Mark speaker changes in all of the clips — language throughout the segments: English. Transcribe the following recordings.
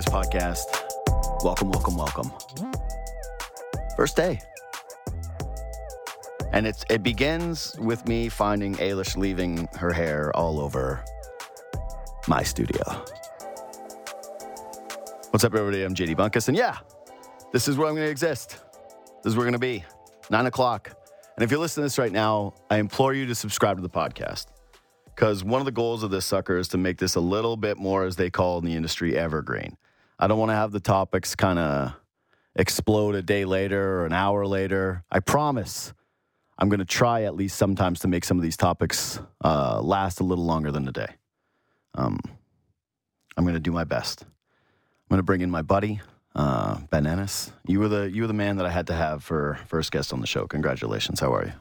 Speaker 1: Podcast. Welcome, welcome, welcome. First day. And it's it begins with me finding Ailish leaving her hair all over my studio. What's up, everybody? I'm JD Bunkis, and yeah, this is where I'm going to exist. This is where we're going to be. Nine o'clock. And if you're listening to this right now, I implore you to subscribe to the podcast because one of the goals of this sucker is to make this a little bit more, as they call in the industry, evergreen. I don't want to have the topics kind of explode a day later or an hour later. I promise I'm going to try at least sometimes to make some of these topics uh, last a little longer than a day. Um, I'm going to do my best. I'm going to bring in my buddy, uh, Ben Ennis. You were the you were the man that I had to have for first guest on the show. Congratulations. How are you?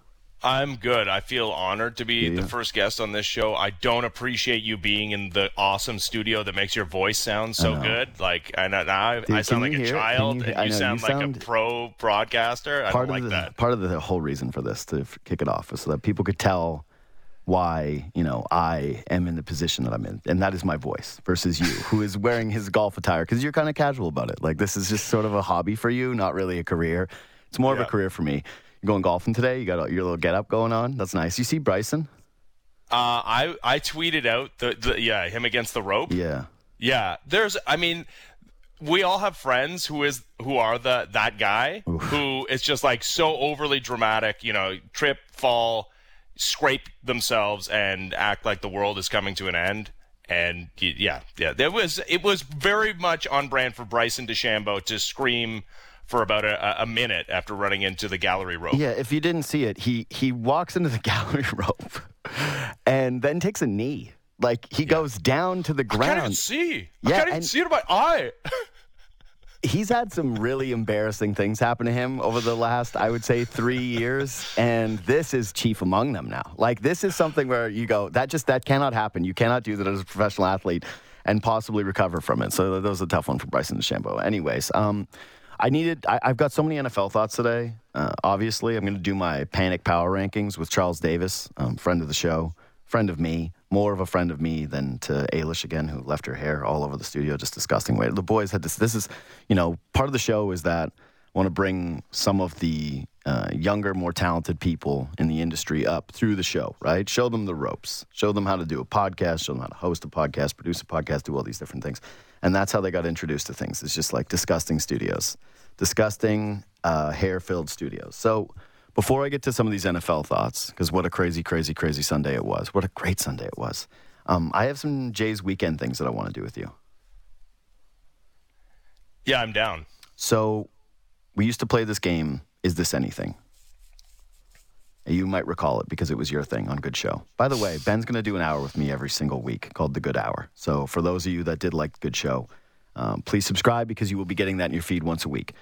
Speaker 2: I'm good. I feel honored to be
Speaker 1: Yeah.
Speaker 2: the first guest on this show. I don't appreciate you being in the awesome studio that makes your voice sound so good. Like, and I, I,
Speaker 1: Dude,
Speaker 2: I sound like a
Speaker 1: hear it? Can
Speaker 2: child,
Speaker 1: you
Speaker 2: and you
Speaker 1: know, you
Speaker 2: sound like
Speaker 1: sound-
Speaker 2: a pro broadcaster. I
Speaker 1: part
Speaker 2: don't
Speaker 1: of
Speaker 2: like
Speaker 1: the
Speaker 2: that.
Speaker 1: part of the whole reason for this to kick it off is so that people could tell why you know I am in the position that I'm in, and that is my voice versus you, who is wearing his golf attire because you're kind of casual about it. Like this is just sort of a hobby for you, not really a career. It's more of a career for me. You going golfing today? You got your little get up going on. That's nice. You see Bryson?
Speaker 2: Uh, I I tweeted out the, the yeah him against the rope.
Speaker 1: Yeah.
Speaker 2: Yeah, there's. I mean, we all have friends who is who are the that guy who is just like so overly dramatic. You know, trip, fall, scrape themselves, and act like the world is coming to an end. And yeah, yeah, there was it was very much on brand for Bryson DeChambeau to scream for about a, a minute after running into the gallery rope.
Speaker 1: Yeah, if you didn't see it, he he walks into the gallery rope and then takes a knee. Like he goes down to the ground.
Speaker 2: I can't even see.
Speaker 1: Yeah,
Speaker 2: I can't even see it in my eye.
Speaker 1: he's had some really embarrassing things happen to him over the last, I would say, three years, and this is chief among them now. Like this is something where you go, that just that cannot happen. You cannot do that as a professional athlete and possibly recover from it. So that was a tough one for Bryson DeChambeau. Anyways, um, I needed. I, I've got so many NFL thoughts today. Uh, obviously, I'm going to do my panic power rankings with Charles Davis, um, friend of the show, friend of me, more of a friend of me than to Ailish again, who left her hair all over the studio, just disgusting way. The boys had this. This is, you know, part of the show is that I want to bring some of the uh, younger, more talented people in the industry up through the show, right? Show them the ropes, show them how to do a podcast, show them how to host a podcast, produce a podcast, do all these different things. And that's how they got introduced to things. It's just like disgusting studios, disgusting, uh, hair filled studios. So before I get to some of these NFL thoughts, because what a crazy, crazy, crazy Sunday it was. What a great Sunday it was. Um, I have some Jay's weekend things that I want to do with you.
Speaker 2: yeah, I'm down.
Speaker 1: So we used to play this game, Is This Anything? You might recall it because it was your thing on Good Show. By the way, Ben's going to do an hour with me every single week called The Good Hour. So for those of you that did like Good Show, um, please subscribe because you will be getting that in your feed once a week.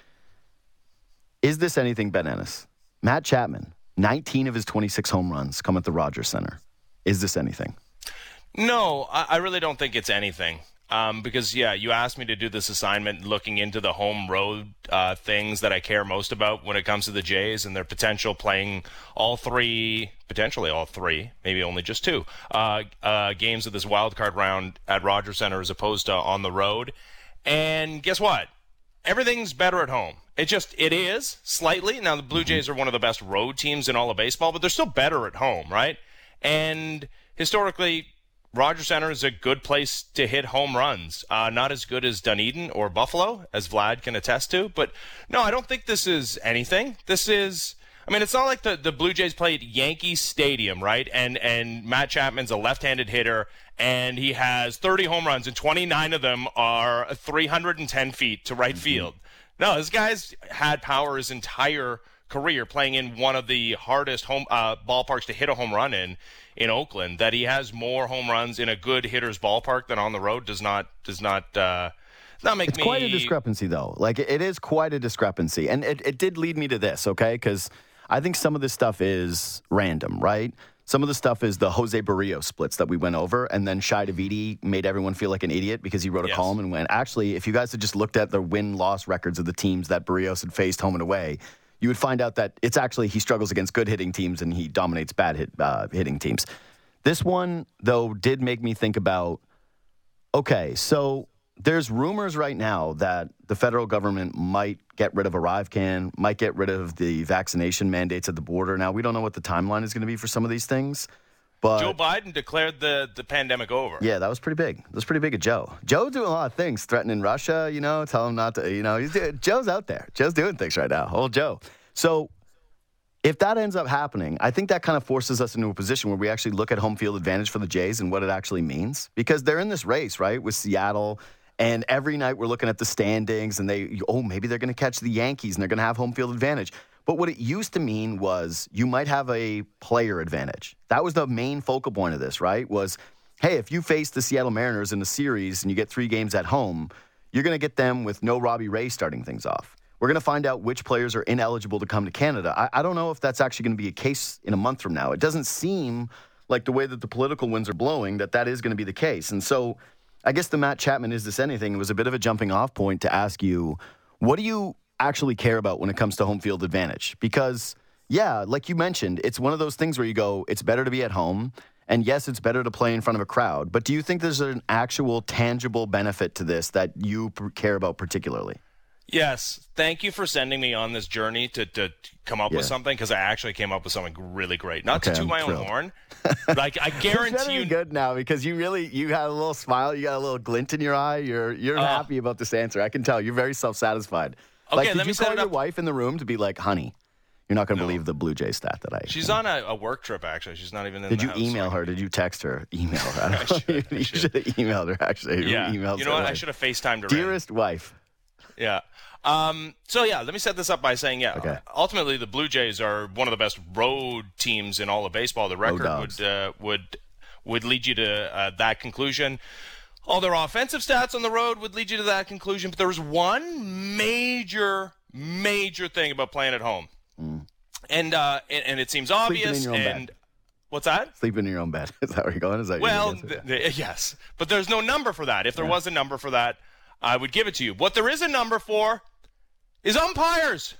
Speaker 1: Is this anything, Ben Ennis? Matt Chapman, 19 of his 26 home runs come at the Rogers Center. Is this anything?
Speaker 2: No, I, I really don't think it's anything. Um, because yeah, you asked me to do this assignment looking into the home road uh, things that I care most about when it comes to the Jays and their potential playing all three, potentially all three, maybe only just two uh, uh, games of this wild card round at Rogers Center as opposed to on the road. And guess what? Everything's better at home. It just it is slightly. Now the Blue Jays are one of the best road teams in all of baseball, but they're still better at home, right? And historically, Rogers Center is a good place to hit home runs. Uh, not as good as Dunedin or Buffalo, as Vlad can attest to. But no, I don't think this is anything. This is. I mean, it's not like the, the Blue Jays played Yankee Stadium, right? And and Matt Chapman's a left-handed hitter, and he has 30 home runs, and 29 of them are 310 feet to right field. No, this guy's had power his entire career playing in one of the hardest home uh, ballparks to hit a home run in in Oakland. That he has more home runs in a good hitter's ballpark than on the road does not does not uh, not make
Speaker 1: It's
Speaker 2: me
Speaker 1: quite a discrepancy, though. Like, it- is quite a discrepancy. And it, it did lead me to this, okay? Because I think some of this stuff is random, right? Some of the stuff is the Jose Barrio splits that we went over, and then Shi Davidi made everyone feel like an idiot because he wrote a
Speaker 2: Yes.
Speaker 1: column and went, actually, if you guys had just looked at the win loss records of the teams that Berrios had faced home and away, you would find out that it's actually he struggles against good hitting teams and he dominates bad hit, uh, hitting teams. This one, though, did make me think about okay, so there's rumors right now that the federal government might get rid of ArriveCAN, might get rid of the vaccination mandates at the border. Now, we don't know what the timeline is going to be for some of these things. But
Speaker 2: Joe Biden declared the, the pandemic over.
Speaker 1: Yeah, that was pretty big. That was pretty big of Joe. Joe doing a lot of things, threatening Russia, you know, tell him not to, you know, he's doing, Joe's out there. Joe's doing things right now. Old Joe. So if that ends up happening, I think that kind of forces us into a position where we actually look at home field advantage for the Jays and what it actually means because they're in this race, right, with Seattle. And every night we're looking at the standings and they, oh, maybe they're going to catch the Yankees and they're going to have home field advantage. But what it used to mean was you might have a player advantage. That was the main focal point of this, right? Was, hey, if you face the Seattle Mariners in the series and you get three games at home, you're going to get them with no Robbie Ray starting things off. We're going to find out which players are ineligible to come to Canada. I, I don't know if that's actually going to be a case in a month from now. It doesn't seem like the way that the political winds are blowing that that is going to be the case. And so I guess the Matt Chapman is this anything it was a bit of a jumping off point to ask you, what do you actually care about when it comes to home field advantage? Because yeah, like you mentioned, it's one of those things where you go, it's better to be at home. And yes, it's better to play in front of a crowd. But do you think there's an actual tangible benefit to this that you care about particularly?
Speaker 2: Yes. Thank you for sending me on this journey to, to come up yeah. with something because I actually came up with something really great. Not okay, to toot my thrilled. own horn. like I guarantee you
Speaker 1: good now because you really you had a little smile, you got a little glint in your eye. You're you're uh, happy about this answer. I can tell. You're very self-satisfied. Okay, like, did let you call your wife in the room to be like, "Honey, you're not going to no. believe the Blue Jay stat that I.
Speaker 2: She's on a, a, work trip actually. She's not even in.
Speaker 1: Did
Speaker 2: you
Speaker 1: house, email her? Did you text her? Email her. I should, you should have emailed her actually.
Speaker 2: Yeah.
Speaker 1: You,
Speaker 2: you know what? I should have FaceTimed her.
Speaker 1: Dearest wife.
Speaker 2: Yeah. Um, so yeah, let me set this up by saying, yeah, okay. ultimately the Blue Jays are one of the best road teams in all of baseball. The record would uh, would would lead you to uh, that conclusion. All their offensive stats on the road would lead you to that conclusion. But there was one major, major thing about playing at home, mm. and, uh, and, and it seems obvious. and
Speaker 1: bed.
Speaker 2: what's that?
Speaker 1: Sleeping in your own bed. Is that where you're going? Is that
Speaker 2: well, th- th- yes, but there's no number for that. If there yeah. was a number for that, I would give it to you. What there is a number for is umpires.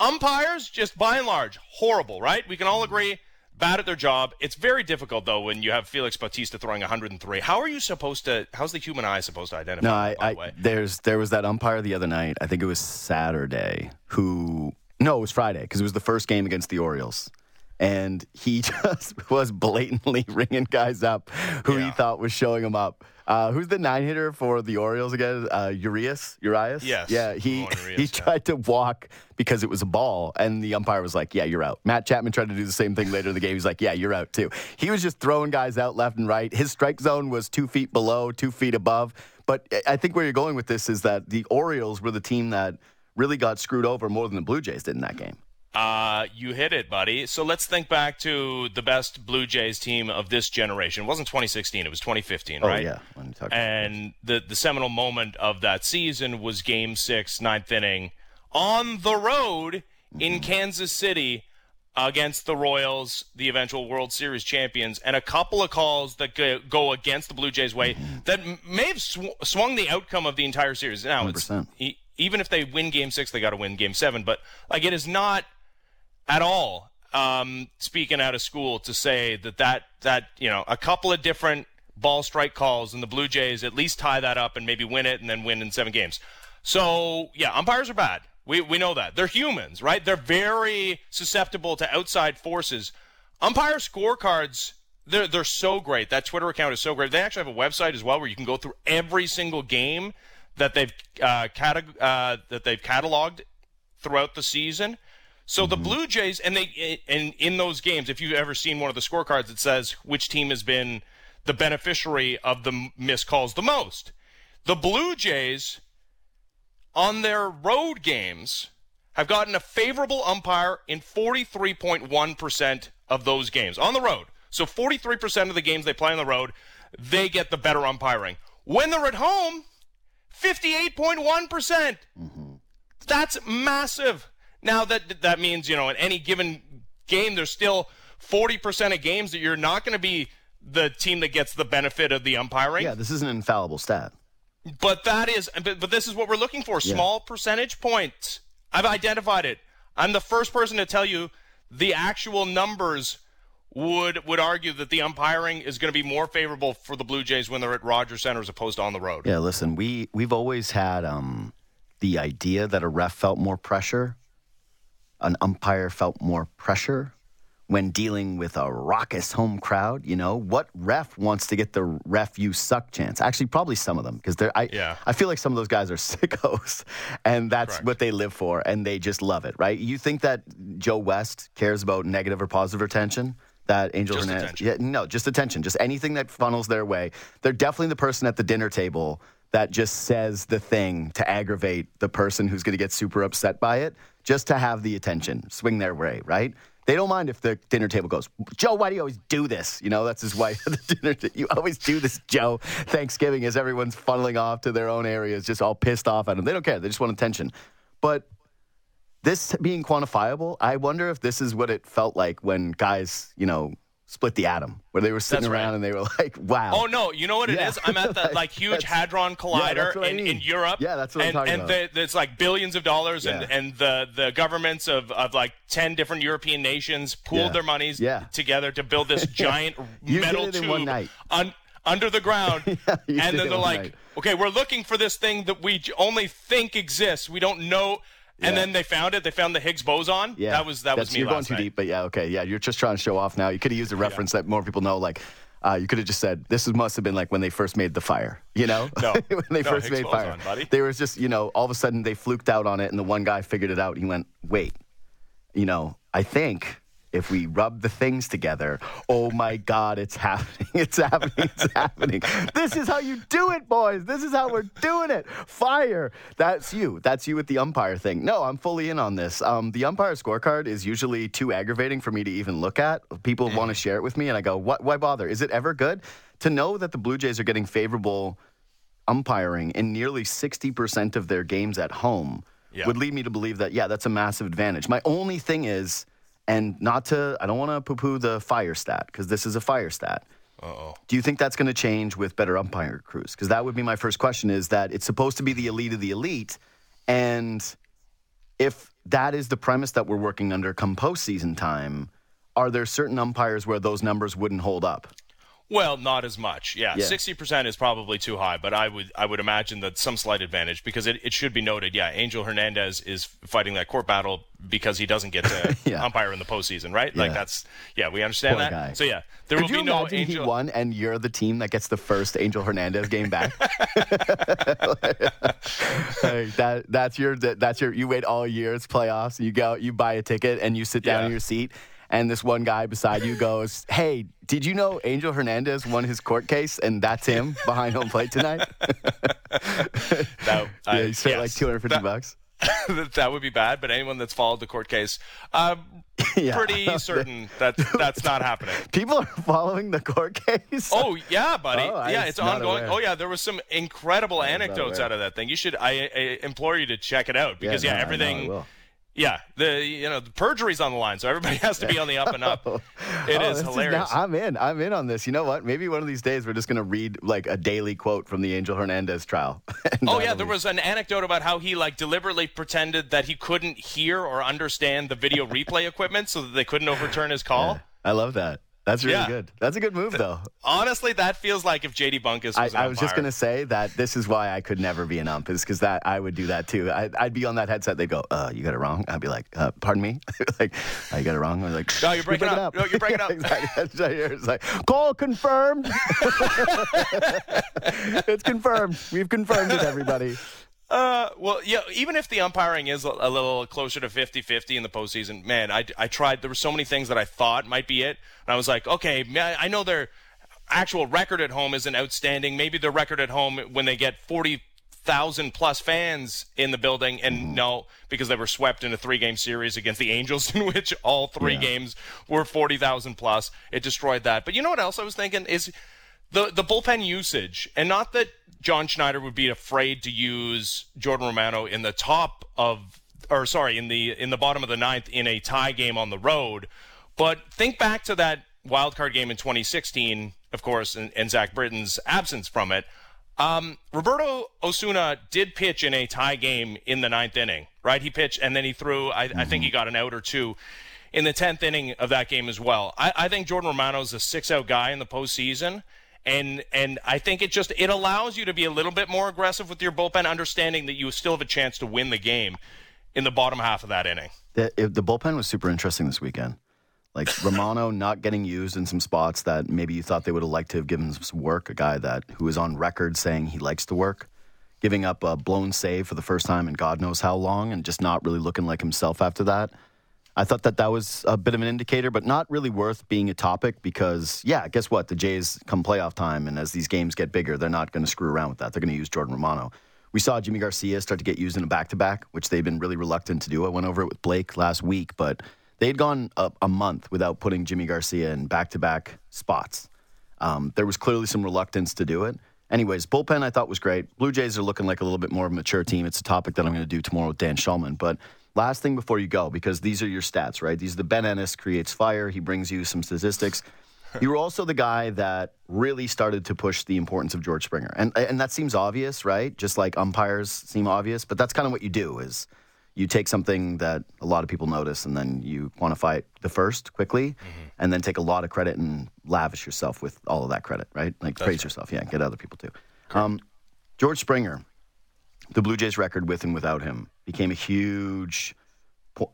Speaker 2: Umpires, just by and large, horrible, right? We can all agree, bad at their job. It's very difficult, though, when you have Felix Bautista throwing 103. How are you supposed to, how's the human eye supposed to identify
Speaker 1: No, I, I there's, there was that umpire the other night, I think it was Saturday, who, no, it was Friday, because it was the first game against the Orioles and he just was blatantly ringing guys up who yeah. he thought was showing him up. Uh, who's the nine hitter for the Orioles again? Uh, Urias. Urias.
Speaker 2: Yes.
Speaker 1: Yeah. He Urias, he tried to walk because it was a ball, and the umpire was like, "Yeah, you're out." Matt Chapman tried to do the same thing later in the game. He's like, "Yeah, you're out too." He was just throwing guys out left and right. His strike zone was two feet below, two feet above. But I think where you're going with this is that the Orioles were the team that really got screwed over more than the Blue Jays did in that game.
Speaker 2: Uh, you hit it, buddy. So let's think back to the best Blue Jays team of this generation. It wasn't 2016, it was 2015,
Speaker 1: oh,
Speaker 2: right?
Speaker 1: yeah.
Speaker 2: And the, the seminal moment of that season was game six, ninth inning, on the road mm-hmm. in Kansas City against the Royals, the eventual World Series champions, and a couple of calls that go against the Blue Jays' way mm-hmm. that may have sw- swung the outcome of the entire series. Now, 100%. it's, even if they win game six, they got to win game seven. But, like, it is not – at all um, speaking out of school to say that, that that you know a couple of different ball strike calls and the Blue Jays at least tie that up and maybe win it and then win in seven games. So yeah, umpires are bad. We we know that they're humans, right? They're very susceptible to outside forces. Umpire scorecards. They're, they're so great. That Twitter account is so great. They actually have a website as well where you can go through every single game that they've uh, uh, that they've cataloged throughout the season so mm-hmm. the Blue Jays, and they, and in those games, if you've ever seen one of the scorecards, it says which team has been the beneficiary of the missed calls the most. The Blue Jays, on their road games, have gotten a favorable umpire in 43.1% of those games on the road. So 43% of the games they play on the road, they get the better umpiring. When they're at home, 58.1%. mm hmm That's massive. Now that that means you know in any given game, there's still 40% of games that you're not going to be the team that gets the benefit of the umpiring.
Speaker 1: Yeah, this is an infallible stat.
Speaker 2: But that is, but, but this is what we're looking for: small yeah. percentage points. I've identified it. I'm the first person to tell you the actual numbers would would argue that the umpiring is going to be more favorable for the Blue Jays when they're at Rogers Center as opposed to on the road.
Speaker 1: Yeah, listen, we we've always had um, the idea that a ref felt more pressure, an umpire felt more pressure when dealing with a raucous home crowd. You know, what ref wants to get the ref you suck chance? Actually, probably some of them because they're. I
Speaker 2: Yeah.
Speaker 1: I feel like some of those guys are sickos, and that's
Speaker 2: Correct.
Speaker 1: what they live for, and they just love it, right? You think that Joe West cares about negative or positive attention? That Angel
Speaker 2: Just
Speaker 1: Hernandez, yeah, no, just attention, just anything that funnels their way. They're definitely the person at the dinner table that just says the thing to aggravate the person who's going to get super upset by it, just to have the attention swing their way, right? They don't mind if the dinner table goes, Joe, why do you always do this? You know, that's his wife at the dinner. ta- you always do this, Joe. Thanksgiving as everyone's funneling off to their own areas, just all pissed off at them. They don't care. They just want attention. But this being quantifiable, I wonder if this is what it felt like when guys, you know, split the atom, where they were sitting
Speaker 2: That's right.
Speaker 1: around and they were like, "Wow."
Speaker 2: Oh no! You know what it
Speaker 1: Yeah.
Speaker 2: is? I'm at the
Speaker 1: Like,
Speaker 2: like huge hadron collider
Speaker 1: that's what I
Speaker 2: in,
Speaker 1: mean.
Speaker 2: in Europe.
Speaker 1: Yeah, that's what I'm
Speaker 2: and,
Speaker 1: talking
Speaker 2: and
Speaker 1: about.
Speaker 2: the, it's like billions of dollars, and,
Speaker 1: Yeah.
Speaker 2: and the the governments of, of like ten different European nations pooled
Speaker 1: Yeah.
Speaker 2: their monies
Speaker 1: Yeah.
Speaker 2: together to build this giant metal
Speaker 1: in
Speaker 2: tube un- under the ground. and then they're like,
Speaker 1: night.
Speaker 2: okay, we're looking for this thing that we only think exists. We don't know. And
Speaker 1: Yeah.
Speaker 2: then they found it. They found the Higgs boson.
Speaker 1: Yeah,
Speaker 2: that was that
Speaker 1: That's-
Speaker 2: was me
Speaker 1: You're going too
Speaker 2: night.
Speaker 1: deep, but yeah, okay, yeah. You're just trying to show off now. You could have used a reference that more people know, like. Uh, you could have just said this must have been like when they first made the fire, you know?
Speaker 2: No.
Speaker 1: when they
Speaker 2: No,
Speaker 1: first
Speaker 2: Higgs
Speaker 1: made fire,
Speaker 2: buddy.
Speaker 1: they was just, you know, all of a sudden they fluked out on it, and the one guy figured it out. He went, "Wait, you know, I think if we rub the things together, oh my God, it's happening. It's happening. It's happening. This is how you do it, boys. This is how we're doing it. Fire. That's you. That's you with the umpire thing. No, I'm fully in on this. Um, the umpire scorecard is usually too aggravating for me to even look at. People want to share it with me, and I go, what, why bother? Is it ever good? To know that the Blue Jays are getting favorable umpiring in nearly 60% of their games at home
Speaker 2: Yeah.
Speaker 1: would lead me to believe that, yeah, that's a massive advantage. My only thing is, and not to, I don't want to poo poo the fire stat because this is a fire stat.
Speaker 2: Uh-oh.
Speaker 1: Do you think that's going to change with better umpire crews? Because that would be my first question is that it's supposed to be the elite of the elite. And if that is the premise that we're working under come postseason time, are there certain umpires where those numbers wouldn't hold up?
Speaker 2: Well, not as much. Yeah,
Speaker 1: Yeah.
Speaker 2: sixty percent is probably too high, but I would I would imagine that some slight advantage because it, it should be noted. Yeah, Angel Hernandez is fighting that court battle because he doesn't get to
Speaker 1: Yeah.
Speaker 2: umpire in the postseason, right? Like that's yeah, we understand
Speaker 1: Poor
Speaker 2: that.
Speaker 1: guy.
Speaker 2: So yeah, there
Speaker 1: Could
Speaker 2: will be no Angel.
Speaker 1: he won and you're the team that gets the first Angel Hernandez game back? That that's your that's your you wait all year it's playoffs you go you buy a ticket and you sit down
Speaker 2: Yeah.
Speaker 1: in your seat and this one guy beside you goes hey did you know Angel Hernandez won his court case and that's him behind home plate tonight
Speaker 2: That,
Speaker 1: yeah
Speaker 2: I-
Speaker 1: you spent like 250 bucks
Speaker 2: that would be bad, but anyone that's followed the court case, I'm
Speaker 1: Yeah.
Speaker 2: pretty certain that that's not happening.
Speaker 1: people are following the court case
Speaker 2: Oh yeah, buddy.
Speaker 1: Oh,
Speaker 2: yeah, it's ongoing.
Speaker 1: aware.
Speaker 2: Oh yeah, there was some incredible anecdotes out of that thing. You should. I, I implore you to check it out because yeah,
Speaker 1: no, know, I
Speaker 2: everything. Yeah, the you know the perjury's on the line, so everybody has to be on the up and up. Oh. It
Speaker 1: Oh,
Speaker 2: is hilarious.
Speaker 1: now, I'm in. I'm in on this. You know what? Maybe one of these days we're just going to read like a daily quote from the Angel Hernandez trial.
Speaker 2: Oh uh,
Speaker 1: yeah,
Speaker 2: there was an anecdote about how he like deliberately pretended that he couldn't hear or understand the video replay equipment, so that they couldn't overturn his call.
Speaker 1: I love that. That's really
Speaker 2: Yeah.
Speaker 1: good. That's a good move, though.
Speaker 2: Honestly, that feels like if JD Bunkis
Speaker 1: I,
Speaker 2: was an
Speaker 1: I was just going to say that this is why I could never be an ump, is because that I would do that too. I, I'd be on that headset. They'd go, uh, "You got it wrong." I'd be like, uh, "Pardon me." like, oh, "You got it wrong." I'm like,
Speaker 2: No, you're breaking
Speaker 1: breaking
Speaker 2: up. No, you're breaking up.
Speaker 1: exactly. That's what I hear. It's like, call confirmed. it's confirmed. We've confirmed it, everybody.
Speaker 2: Uh, well, yeah, even if the umpiring is a, a little closer to 50-50 in the postseason, man, I, I tried. There were so many things that I thought might be it, and I was like, okay, I know their actual record at home isn't outstanding. Maybe their record at home when they get forty thousand plus fans in the building, and no, because they were swept in a three-game series against the Angels, in which all three
Speaker 1: Yeah.
Speaker 2: games were forty thousand plus. It destroyed that. But you know what else I was thinking is the the bullpen usage, and not that John Schneider would be afraid to use Jordan Romano in the top of, or sorry, in the in the bottom of the ninth in a tie game on the road, but think back to that wild card game in 2016, of course, and, and Zach Britton's absence from it. Um, Roberto Osuna did pitch in a tie game in the ninth inning, right? He pitched and then he threw. I, mm-hmm. I think he got an out or two in the tenth inning of that game as well. I, I think Jordan Romano is a six-out guy in the postseason and and I think it just it allows you to be a little bit more aggressive with your bullpen, understanding that you still have a chance to win the game in the bottom half of that inning.
Speaker 1: The, the bullpen was super interesting this weekend. Like Romano not getting used in some spots that maybe you thought they would have liked to have given some work. A guy that who is on record saying he likes to work, giving up a blown save for the first time in God knows how long, and just not really looking like himself after that. I thought that that was a bit of an indicator, but not really worth being a topic because, yeah, guess what? The Jays come playoff time, and as these games get bigger, they're not going to screw around with that. They're going to use Jordan Romano. We saw Yimi Garcia start to get used in a back to back, which they've been really reluctant to do. I went over it with Blake last week, but they had gone a, a month without putting Yimi Garcia in back to back spots. Um, there was clearly some reluctance to do it. Anyways, bullpen I thought was great. Blue Jays are looking like a little bit more of a mature team. It's a topic that I'm going to do tomorrow with Dan Shulman, but Last thing before you go, because these are your stats, right? These are the Ben Ennis creates fire. He brings you some statistics. You were also the guy that really started to push the importance of George Springer, and and that seems obvious, right? Just like umpires seem obvious, but that's kind of what you do is you take something that a lot of people notice, and then you quantify it the first quickly, mm-hmm. and then take a lot of credit and lavish yourself with all of that credit, right? Like that's praise right. yourself, yeah, get other people too. Um, George Springer, the Blue Jays record with and without him became a huge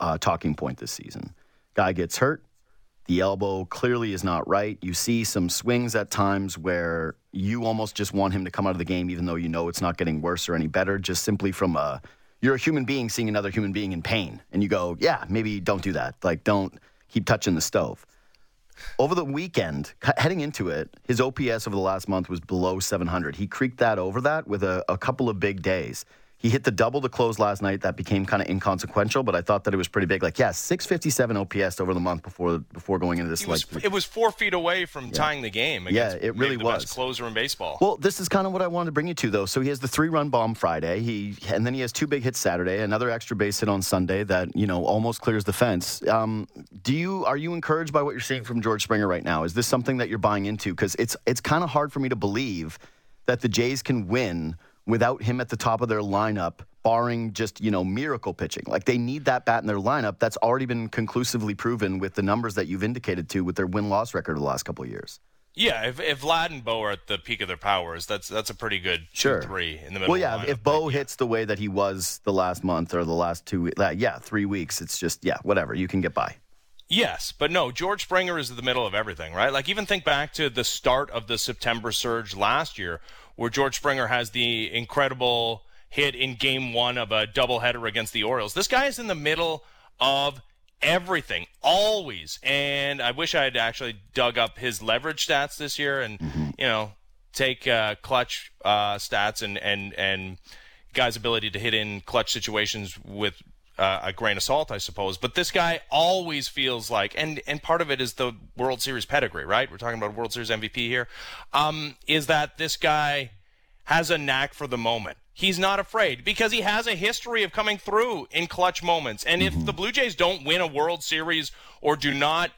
Speaker 1: uh, talking point this season. Guy gets hurt. The elbow clearly is not right. You see some swings at times where you almost just want him to come out of the game, even though you know it's not getting worse or any better, just simply from a you're a human being seeing another human being in pain. And you go, yeah, maybe don't do that. Like, don't keep touching the stove. Over the weekend, heading into it, his OPS over the last month was below 700. He creaked that over that with a, a couple of big days. He hit the double to close last night. That became kind of inconsequential, but I thought that it was pretty big. Like, yeah, 657 OPS over the month before before going into this.
Speaker 2: Was, like, it was four feet away from yeah. tying the game.
Speaker 1: Yeah, it really was.
Speaker 2: Best closer in baseball.
Speaker 1: Well, this is kind of what I wanted to bring you to, though. So he has the three run bomb Friday. He and then he has two big hits Saturday, another extra base hit on Sunday that you know almost clears the fence. Um, do you are you encouraged by what you're seeing from George Springer right now? Is this something that you're buying into? Because it's it's kind of hard for me to believe that the Jays can win without him at the top of their lineup barring just, you know, miracle pitching. Like they need that bat in their lineup. That's already been conclusively proven with the numbers that you've indicated to with their win loss record of the last couple of years.
Speaker 2: Yeah, if, if Vlad and Bo are at the peak of their powers, that's that's a pretty good
Speaker 1: sure.
Speaker 2: three in the middle.
Speaker 1: Well, yeah, if Bo yeah. hits the way that he was the last month or the last two, uh, yeah, three weeks, it's just yeah, whatever you can get by.
Speaker 2: Yes, but no, George Springer is in the middle of everything, right? Like even think back to the start of the September surge last year, where George Springer has the incredible hit in game one of a doubleheader against the Orioles. This guy is in the middle of everything, always. And I wish I had actually dug up his leverage stats this year and, mm-hmm. you know, take uh, clutch uh, stats and, and, and guy's ability to hit in clutch situations with uh, a grain of salt, I suppose. But this guy always feels like, and and part of it is the World Series pedigree, right? We're talking about World Series MVP here. Um, is that this guy has a knack for the moment? he's not afraid because he has a history of coming through in clutch moments. And mm-hmm. if the Blue Jays don't win a World Series or do not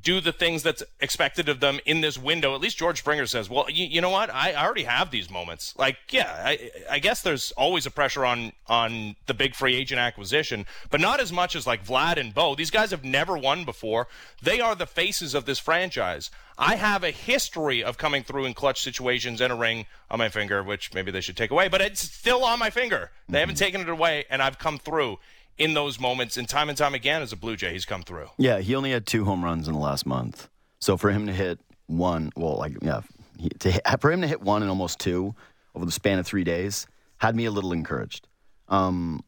Speaker 2: do the things that's expected of them in this window. At least George Springer says, "Well, you, you know what? I, I, already have these moments. Like, yeah, I, I, guess there's always a pressure on on the big free agent acquisition, but not as much as like Vlad and Bo. These guys have never won before. They are the faces of this franchise. I have a history of coming through in clutch situations and a ring on my finger, which maybe they should take away, but it's still on my finger. They mm-hmm. haven't taken it away, and I've come through in those moments, and time and time again, as a Blue Jay, he's come through.
Speaker 1: Yeah, he only had two home runs in the last month. So for him to hit one, well, like yeah, to hit, for him to hit one and almost two over the span of three days had me a little encouraged. Um,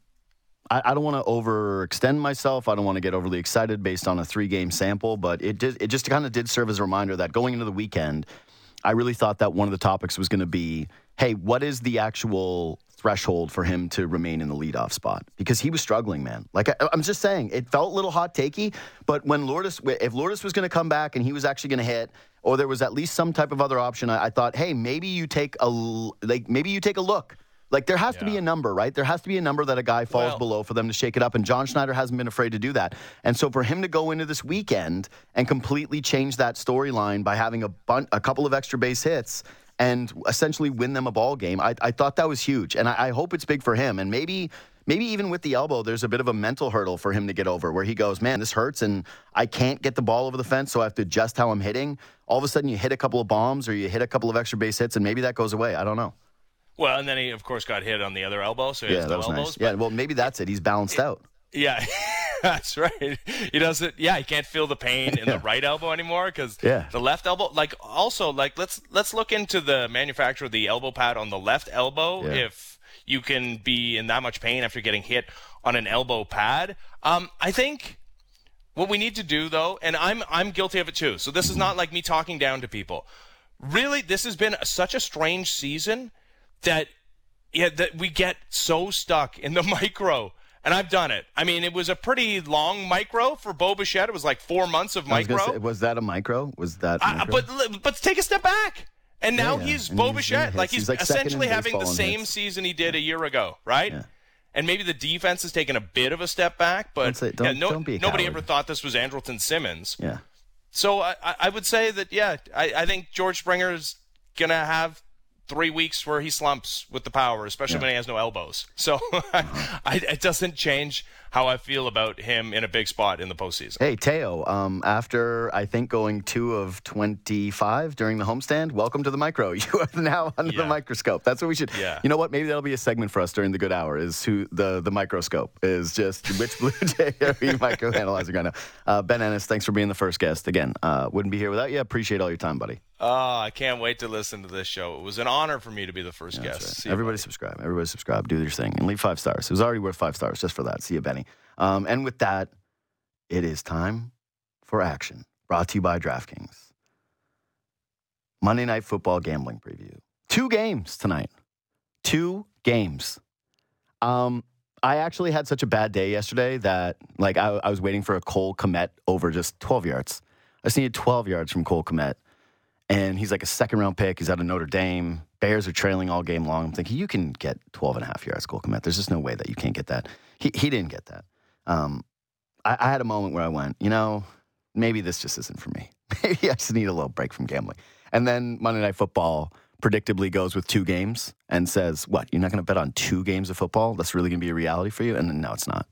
Speaker 1: I, I, don't want to overextend myself. I don't want to get overly excited based on a three-game sample, but it did. It just kind of did serve as a reminder that going into the weekend, I really thought that one of the topics was going to be, hey, what is the actual threshold for him to remain in the leadoff spot because he was struggling, man. Like I, am just saying, it felt a little hot takey. But when Lourdes, if Lourdes was going to come back and he was actually going to hit, or there was at least some type of other option, I, I, thought, hey, maybe you take a like maybe you take a look. Like there has yeah. to be a number, right? There has to be a number that a guy falls well, below for them to shake it up. And John Schneider hasn't been afraid to do that. And so for him to go into this weekend and completely change that storyline by having a bun- a couple of extra base hits and essentially win them a ball game. I, I thought that was huge, and I, I hope it's big for him. And maybe maybe even with the elbow, there's a bit of a mental hurdle for him to get over where he goes, man, this hurts and I can't get the ball over the fence, so I have to adjust how I'm hitting. All of a sudden, you hit a couple of bombs or you hit a couple of extra base hits, and maybe that goes away. I don't know.
Speaker 2: Well, and then he, of course, got hit on the other elbow, so he
Speaker 1: Yeah,
Speaker 2: has
Speaker 1: that
Speaker 2: no
Speaker 1: was
Speaker 2: elbows.
Speaker 1: nice. Yeah, well, maybe that's it. He's balanced out.
Speaker 2: Yeah, that's right. He doesn't. Yeah, he can't feel the pain in the right elbow anymore because
Speaker 1: Yeah.
Speaker 2: the left elbow. Like also, like let's let's look into the manufacturer of the elbow pad on the left elbow.
Speaker 1: Yeah.
Speaker 2: If you can be in that much pain after getting hit on an elbow pad, um, I think what we need to do though, and I'm I'm guilty of it too. So this is not like me talking down to people. Really, this has been such a strange season that yeah, that we get so stuck in the micro. And I've done it. I mean, it was a pretty long micro for Bo Bichette. It was like four months of
Speaker 1: I was,
Speaker 2: micro.
Speaker 1: say, was that a micro? Was that?
Speaker 2: Uh,
Speaker 1: micro?
Speaker 2: but but take a step back. And now
Speaker 1: Yeah, yeah.
Speaker 2: he's
Speaker 1: And
Speaker 2: Bo Bichette. Like he's,
Speaker 1: He's like
Speaker 2: essentially having the same
Speaker 1: hits.
Speaker 2: season he did a year ago, right?
Speaker 1: Yeah.
Speaker 2: And maybe the defense has taken a bit of a step back, but
Speaker 1: Don't say- don't-
Speaker 2: no,
Speaker 1: don't
Speaker 2: nobody ever thought this was Andrelton Simmons.
Speaker 1: yeah.
Speaker 2: So I, I would say that yeah, I, I think George Springer's gonna have three weeks where he slumps with the power, especially when he has no elbows. So I, it doesn't change how I feel about him in a big spot in the postseason.
Speaker 1: Hey, Teo, um, after I think going two of 25 during the homestand, welcome to the micro. You are now under the microscope. That's what we should.
Speaker 2: Yeah.
Speaker 1: You know what? Maybe that'll be a segment for us during the good hour is who the, the microscope is just which Blue Jay are we micro analyzing right now. Uh, ben Ennis, thanks for being the first guest. Again, uh, wouldn't be here without you. Appreciate all your time, buddy.
Speaker 2: Oh, I can't wait to listen to this show. It was an honor for me to be the first
Speaker 1: That's
Speaker 2: guest.
Speaker 1: right.
Speaker 2: See you,
Speaker 1: Everybody subscribe. Everybody subscribe. Do your thing and leave five stars. It was already worth five stars just for that. See you, Benny. Um, and with that, it is time for action. Brought to you by DraftKings. Monday Night Football gambling preview. Two games tonight. Two games. Um, I actually had such a bad day yesterday that like I, I was waiting for a Cole Kmet over just 12 yards. I just needed 12 yards from Cole Kmet and he's like a second round pick. He's out of Notre Dame. Bears are trailing all game long. I'm thinking you can get 12 and a half yards, Cole Kmet. There's just no way that you can't get that. He, he didn't get that. Um, I, I had a moment where I went, you know, maybe this just isn't for me. Maybe I just need a little break from gambling. And then Monday Night Football predictably goes with two games and says, what, you're not going to bet on two games of football? That's really going to be a reality for you? And then, no, it's not.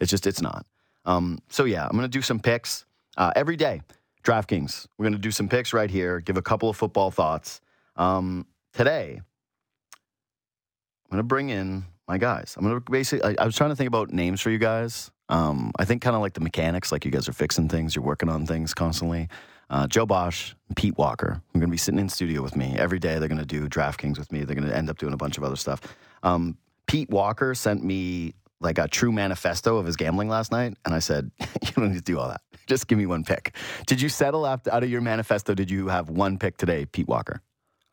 Speaker 1: It's just, it's not. Um, so, yeah, I'm going to do some picks uh, every day. DraftKings. We're going to do some picks right here, give a couple of football thoughts. Um, today, I'm going to bring in my guys. I'm going to basically, I, I was trying to think about names for you guys. Um, I think kind of like the mechanics, like you guys are fixing things, you're working on things constantly. Uh, Joe Bosch and Pete Walker are going to be sitting in studio with me every day. They're going to do DraftKings with me. They're going to end up doing a bunch of other stuff. Um, Pete Walker sent me like a true manifesto of his gambling last night, and I said, "You don't need to do all that. Just give me one pick." Did you settle after, out of your manifesto? Did you have one pick today, Pete Walker?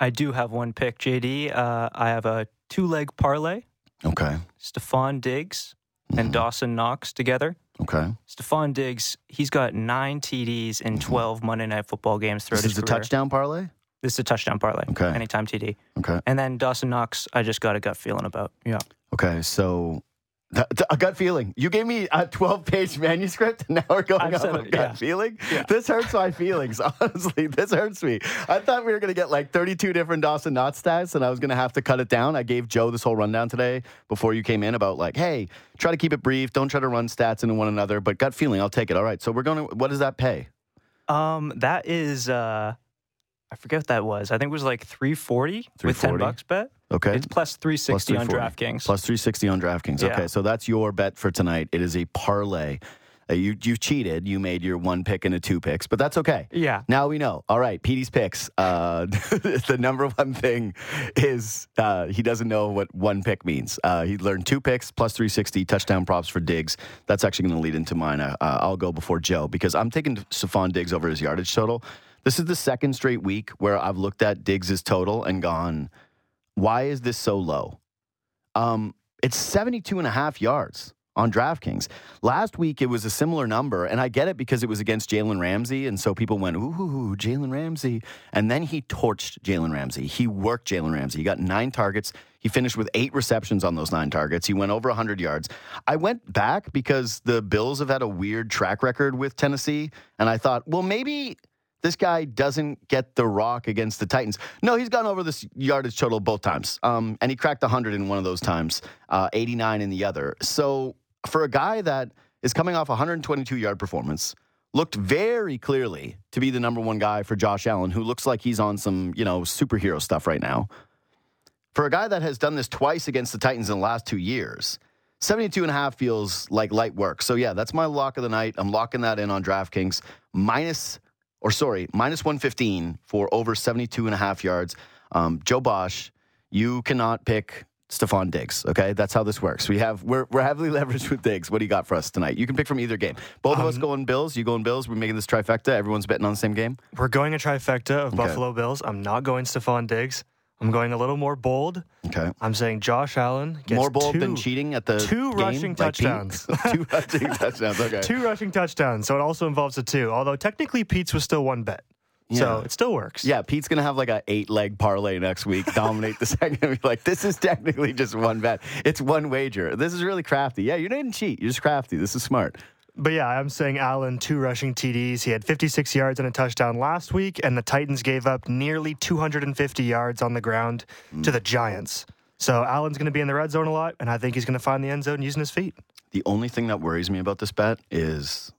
Speaker 3: I do have one pick, JD. Uh, I have a two leg parlay.
Speaker 1: Okay.
Speaker 3: Stefon Diggs and
Speaker 1: Mhm.
Speaker 3: Dawson Knox together.
Speaker 1: Okay.
Speaker 3: Stefon Diggs, he's got nine TDs in 12 Monday Night Football games throughout
Speaker 1: Mm-hmm. This is a touchdown parlay.
Speaker 3: This is a touchdown parlay.
Speaker 1: Okay.
Speaker 3: Anytime TD.
Speaker 1: Okay.
Speaker 3: And then Dawson Knox, I just got a gut feeling about. Yeah.
Speaker 1: Okay. So. A gut feeling. You gave me a 12 page manuscript, and now we're going off of gut
Speaker 3: yeah.
Speaker 1: feeling.
Speaker 3: Yeah.
Speaker 1: This hurts my feelings, honestly. This hurts me. I thought we were going to get like 32 different Dawson Knox stats, and I was going to have to cut it down. I gave Joe this whole rundown today before you came in about like, hey, try to keep it brief. Don't try to run stats into one another, but gut feeling, I'll take it. All right. So we're going to, what does that pay?
Speaker 3: Um, that is, uh, I forget what that was. I think it was like 340 with 10 bucks bet.
Speaker 1: Okay.
Speaker 3: It's plus 360 on DraftKings.
Speaker 1: Plus 360 on DraftKings.
Speaker 3: Yeah.
Speaker 1: Okay, so that's your bet for tonight. It is a parlay. Uh, you you cheated. You made your one pick into two picks, but that's okay.
Speaker 3: yeah.
Speaker 1: Now we know. All right, Petey's picks. Uh, the number one thing is uh, he doesn't know what one pick means. Uh, he learned two picks plus 360 touchdown props for Diggs. That's actually going to lead into mine. Uh, I'll go before Joe because I'm taking Stefon Diggs over his yardage total. This is the second straight week where I've looked at Diggs' total and gone, why is this so low? Um, it's 72 and a half yards on DraftKings. Last week it was a similar number, and I get it because it was against Jalen Ramsey, and so people went, ooh, Jalen Ramsey. And then he torched Jalen Ramsey. He worked Jalen Ramsey. He got nine targets. He finished with eight receptions on those nine targets. He went over 100 yards. I went back because the Bills have had a weird track record with Tennessee, and I thought, well, maybe this guy doesn't get the rock against the Titans. No, he's gone over this yardage total both times, um, and he cracked 100 in one of those times, uh, 89 in the other. So for a guy that is coming off a 122 yard performance, looked very clearly to be the number one guy for Josh Allen, who looks like he's on some you know superhero stuff right now. For a guy that has done this twice against the Titans in the last two years. 72 and a half feels like light work. So yeah, that's my lock of the night. I'm locking that in on DraftKings. Minus or sorry, minus 115 for over 72 and a half yards. Um, Joe Bosch, you cannot pick Stefon Diggs. Okay, that's how this works. We have we're we're heavily leveraged with Diggs. What do you got for us tonight? You can pick from either game. Both of us
Speaker 3: Um,
Speaker 1: going Bills. You going Bills. We're making this trifecta. Everyone's betting on the same game.
Speaker 3: We're going a trifecta of
Speaker 1: Okay.
Speaker 3: Buffalo Bills. I'm not going Stefon Diggs. I'm going a little more bold.
Speaker 1: Okay.
Speaker 3: I'm saying Josh Allen gets
Speaker 1: More bold
Speaker 3: two,
Speaker 1: than cheating at the
Speaker 3: two
Speaker 1: game,
Speaker 3: rushing
Speaker 1: like
Speaker 3: touchdowns.
Speaker 1: two rushing touchdowns. Okay.
Speaker 3: two rushing touchdowns. So it also involves a two. Although technically Pete's was still one bet. So it still works.
Speaker 1: Yeah, Pete's gonna have like a eight leg parlay next week, dominate the second. Be like, this is technically just one bet. It's one wager. This is really crafty. Yeah, you didn't cheat. You're just crafty. This is smart.
Speaker 3: But yeah, I'm saying Allen, two rushing TDs. He had 56 yards and a touchdown last week, and the Titans gave up nearly 250 yards on the ground to the Giants. So Allen's going to be in the red zone a lot, and I think he's going to find the end zone using his feet.
Speaker 1: The only thing that worries me about this bet is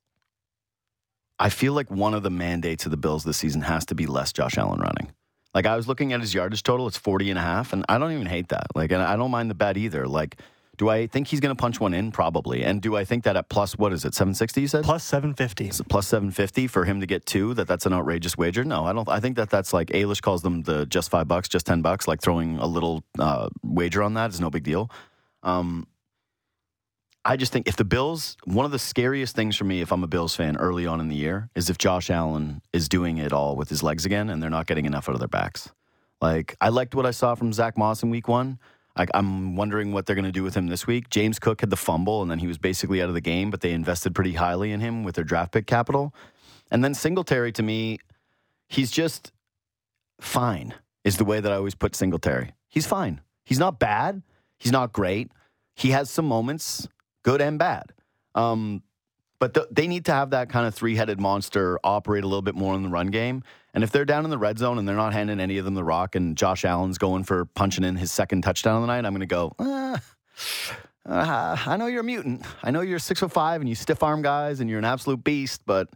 Speaker 1: I feel like one of the mandates of the Bills this season has to be less Josh Allen running. Like I was looking at his yardage total, it's 40 and a half, and I don't even hate that. Like, and I don't mind the bet either. Like, do I think he's going to punch one in? Probably. And do I think that at plus, what is it, 760 you said?
Speaker 3: Plus 750.
Speaker 1: Is it plus 750 for him to get two that that's an outrageous wager no i don't i think that that's like Alish calls them the just five bucks just 10 bucks like throwing a little uh, wager on that is no big deal um, i just think if the bills one of the scariest things for me if i'm a bills fan early on in the year is if josh allen is doing it all with his legs again and they're not getting enough out of their backs like i liked what i saw from zach moss in week one I, I'm wondering what they're going to do with him this week. James Cook had the fumble, and then he was basically out of the game, but they invested pretty highly in him with their draft pick capital. And then Singletary, to me, he's just fine, is the way that I always put Singletary. He's fine. He's not bad. He's not great. He has some moments, good and bad. Um, but th- they need to have that kind of three headed monster operate a little bit more in the run game. And if they're down in the red zone and they're not handing any of them the rock, and Josh Allen's going for punching in his second touchdown of the night, I'm going to go. "Ah, uh, I know you're a mutant. I know you're six foot five and you stiff arm guys and you're an absolute beast, but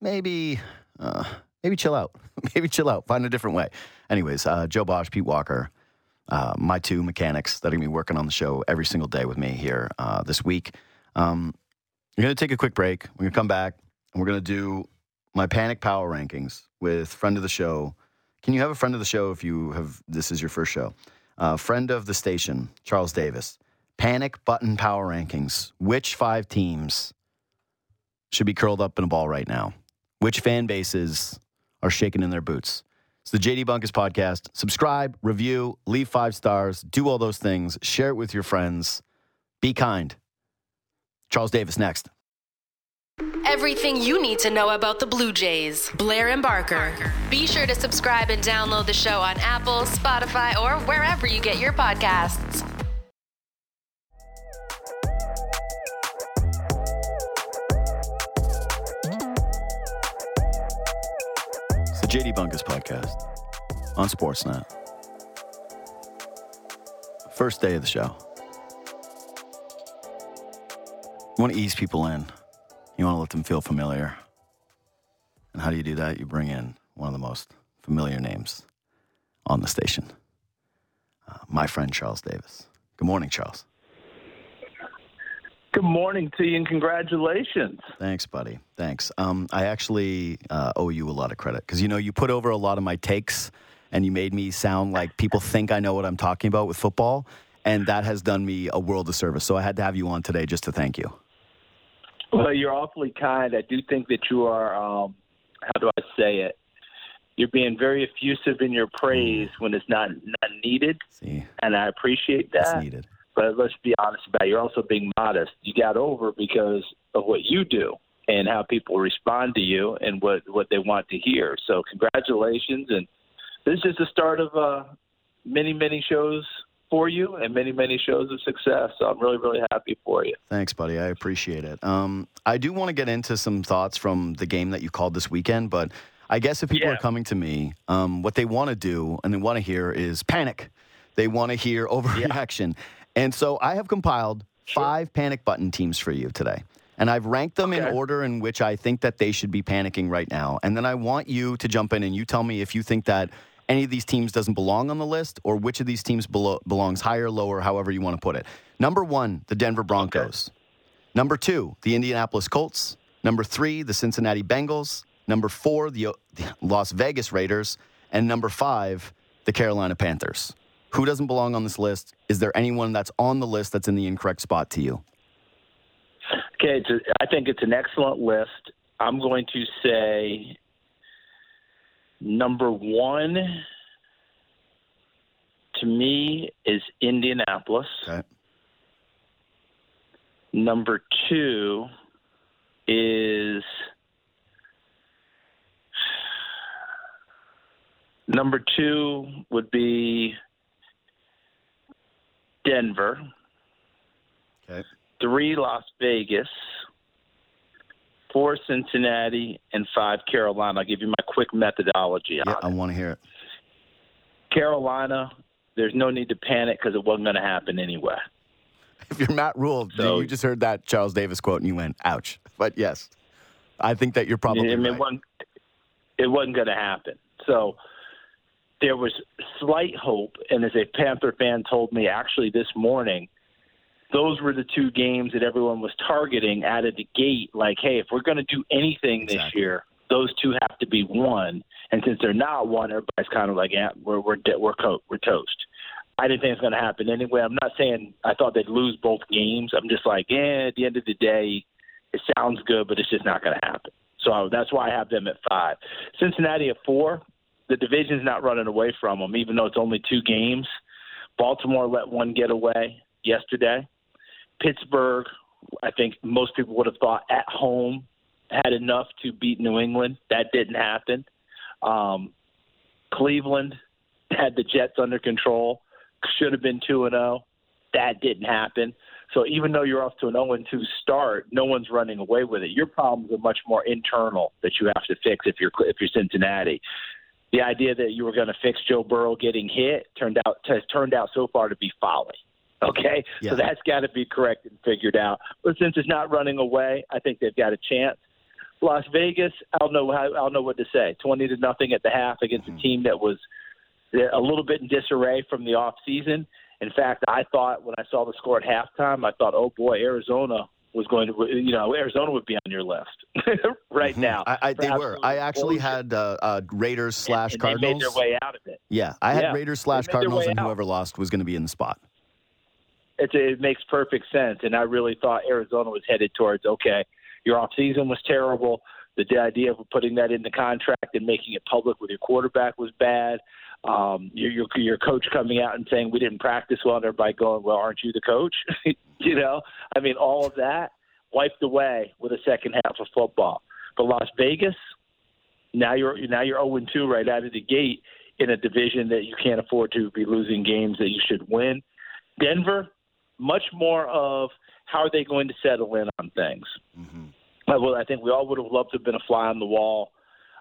Speaker 1: maybe, uh, maybe chill out. maybe chill out. Find a different way. Anyways, uh, Joe Bosch, Pete Walker, uh, my two mechanics that are going to be working on the show every single day with me here uh, this week. Um, we're going to take a quick break. We're going to come back and we're going to do my panic power rankings with friend of the show. Can you have a friend of the show if you have this is your first show? Uh, friend of the station, Charles Davis. Panic button power rankings. Which five teams should be curled up in a ball right now? Which fan bases are shaking in their boots? It's the JD Bunkis podcast. Subscribe, review, leave five stars, do all those things, share it with your friends. Be kind. Charles Davis next.
Speaker 4: Everything you need to know about the Blue Jays. Blair and Barker. Be sure to subscribe and download the show on Apple, Spotify, or wherever you get your podcasts.
Speaker 1: It's the JD Bunkis podcast on Sportsnet. First day of the show. You want to ease people in. You want to let them feel familiar. And how do you do that? You bring in one of the most familiar names on the station. Uh, my friend Charles Davis. Good morning, Charles.
Speaker 5: Good morning to you and congratulations.
Speaker 1: Thanks, buddy. Thanks. Um, I actually uh, owe you a lot of credit because you know you put over a lot of my takes, and you made me sound like people think I know what I'm talking about with football, and that has done me a world of service. So I had to have you on today just to thank you.
Speaker 5: Well, you're awfully kind. I do think that you are, um, how do I say it? You're being very effusive in your praise when it's not, not needed,
Speaker 1: See,
Speaker 5: and I appreciate that.
Speaker 1: needed.
Speaker 5: But let's be honest about it. You're also being modest. You got over because of what you do and how people respond to you and what, what they want to hear. So, congratulations. And this is the start of uh, many, many shows for you and many, many shows of success. So, I'm really, really happy for you.
Speaker 1: Thanks, buddy. I appreciate it. Um, I do want to get into some thoughts from the game that you called this weekend, but I guess if people
Speaker 5: Yeah.
Speaker 1: are coming to me, um, what they want to do and they want to hear is panic. They want to hear overreaction. And so I have compiled five panic button teams for you today. And I've ranked them in order in which I think that they should be panicking right now. And then I want you to jump in and you tell me if you think that any of these teams doesn't belong on the list or which of these teams belo- belongs higher, lower, however you want to put it. Number one, the Denver Broncos. Number two, the Indianapolis Colts. Number three, the Cincinnati Bengals. Number four, the, the Las Vegas Raiders. And number five, the Carolina Panthers. Who doesn't belong on this list? Is there anyone that's on the list that's in the incorrect spot to you?
Speaker 5: Okay, it's a, I think it's an excellent list. I'm going to say number one to me is Indianapolis.
Speaker 1: Okay.
Speaker 5: Number two is number two would be Denver.
Speaker 1: Okay.
Speaker 5: Three Las Vegas, four Cincinnati, and five Carolina. I'll give you my quick methodology
Speaker 1: Yeah, I want to hear it.
Speaker 5: Carolina, there's no need to panic because it wasn't going to happen anyway.
Speaker 1: If you're Matt Rhule,
Speaker 5: So-
Speaker 1: you just heard that Charles Davis quote and you went, ouch. But yes, I think that you're probably
Speaker 5: I mean,
Speaker 1: right.
Speaker 5: it wasn't, it wasn't going to happen. So there was slight hope, and as a Panther fan told me actually this morning, those were the two games that everyone was targeting out of the gate. Like, hey, if we're going to do anything this year, those two have to be one. And since they're not one, everybody's kind of like, yeah, we're we're de- we're co- we're toast. I didn't think it's going to happen anyway. I'm not saying I thought they'd lose both games. I'm just like, yeah, at the end of the day, it sounds good, but it's just not going to happen. So that's why I have them at five. Cincinnati at four. The division's not running away from them, even though it's only two games. Baltimore let one get away yesterday. Pittsburgh, I think most people would have thought at home had enough to beat New England. That didn't happen. Um, Cleveland had the Jets under control. Should have been two and zero. That didn't happen. So even though you're off to an 0 and 2 start, no one's running away with it. Your problems are much more internal that you have to fix if you're if you're Cincinnati. The idea that you were going to fix Joe Burrow getting hit turned out has turned out so far to be folly. Okay,
Speaker 1: Yeah.
Speaker 5: so that's got to be corrected and figured out. But since it's not running away, I think they've got a chance. Las Vegas, I don't know how I don't know what to say. Twenty to nothing at the half against a team that was a little bit in disarray from the off season. In fact, I thought when I saw the score at halftime, I thought, oh boy, Arizona was going to, you know, Arizona would be on your list right now.
Speaker 1: Mm-hmm. I, I, they were. I actually
Speaker 5: bullshit.
Speaker 1: had uh, uh, Raiders slash Cardinals.
Speaker 5: They made their way out of it.
Speaker 1: Yeah, I had
Speaker 5: Yeah.
Speaker 1: Raiders slash
Speaker 5: They made their
Speaker 1: Cardinals, and
Speaker 5: out.
Speaker 1: whoever lost was going to be in the spot.
Speaker 5: It's, it makes perfect sense. And I really thought Arizona was headed towards okay, your off season was terrible. The idea of putting that in the contract and making it public with your quarterback was bad. Um, your, your your coach coming out and saying we didn't practice well, and everybody going, well, aren't you the coach? you know, I mean, all of that wiped away with a second half of football. But Las Vegas, now you're now you're 0 2 right out of the gate in a division that you can't afford to be losing games that you should win. Denver, much more of how are they going to settle in on things. Uh, Well, I think we all would have loved to have been a fly on the wall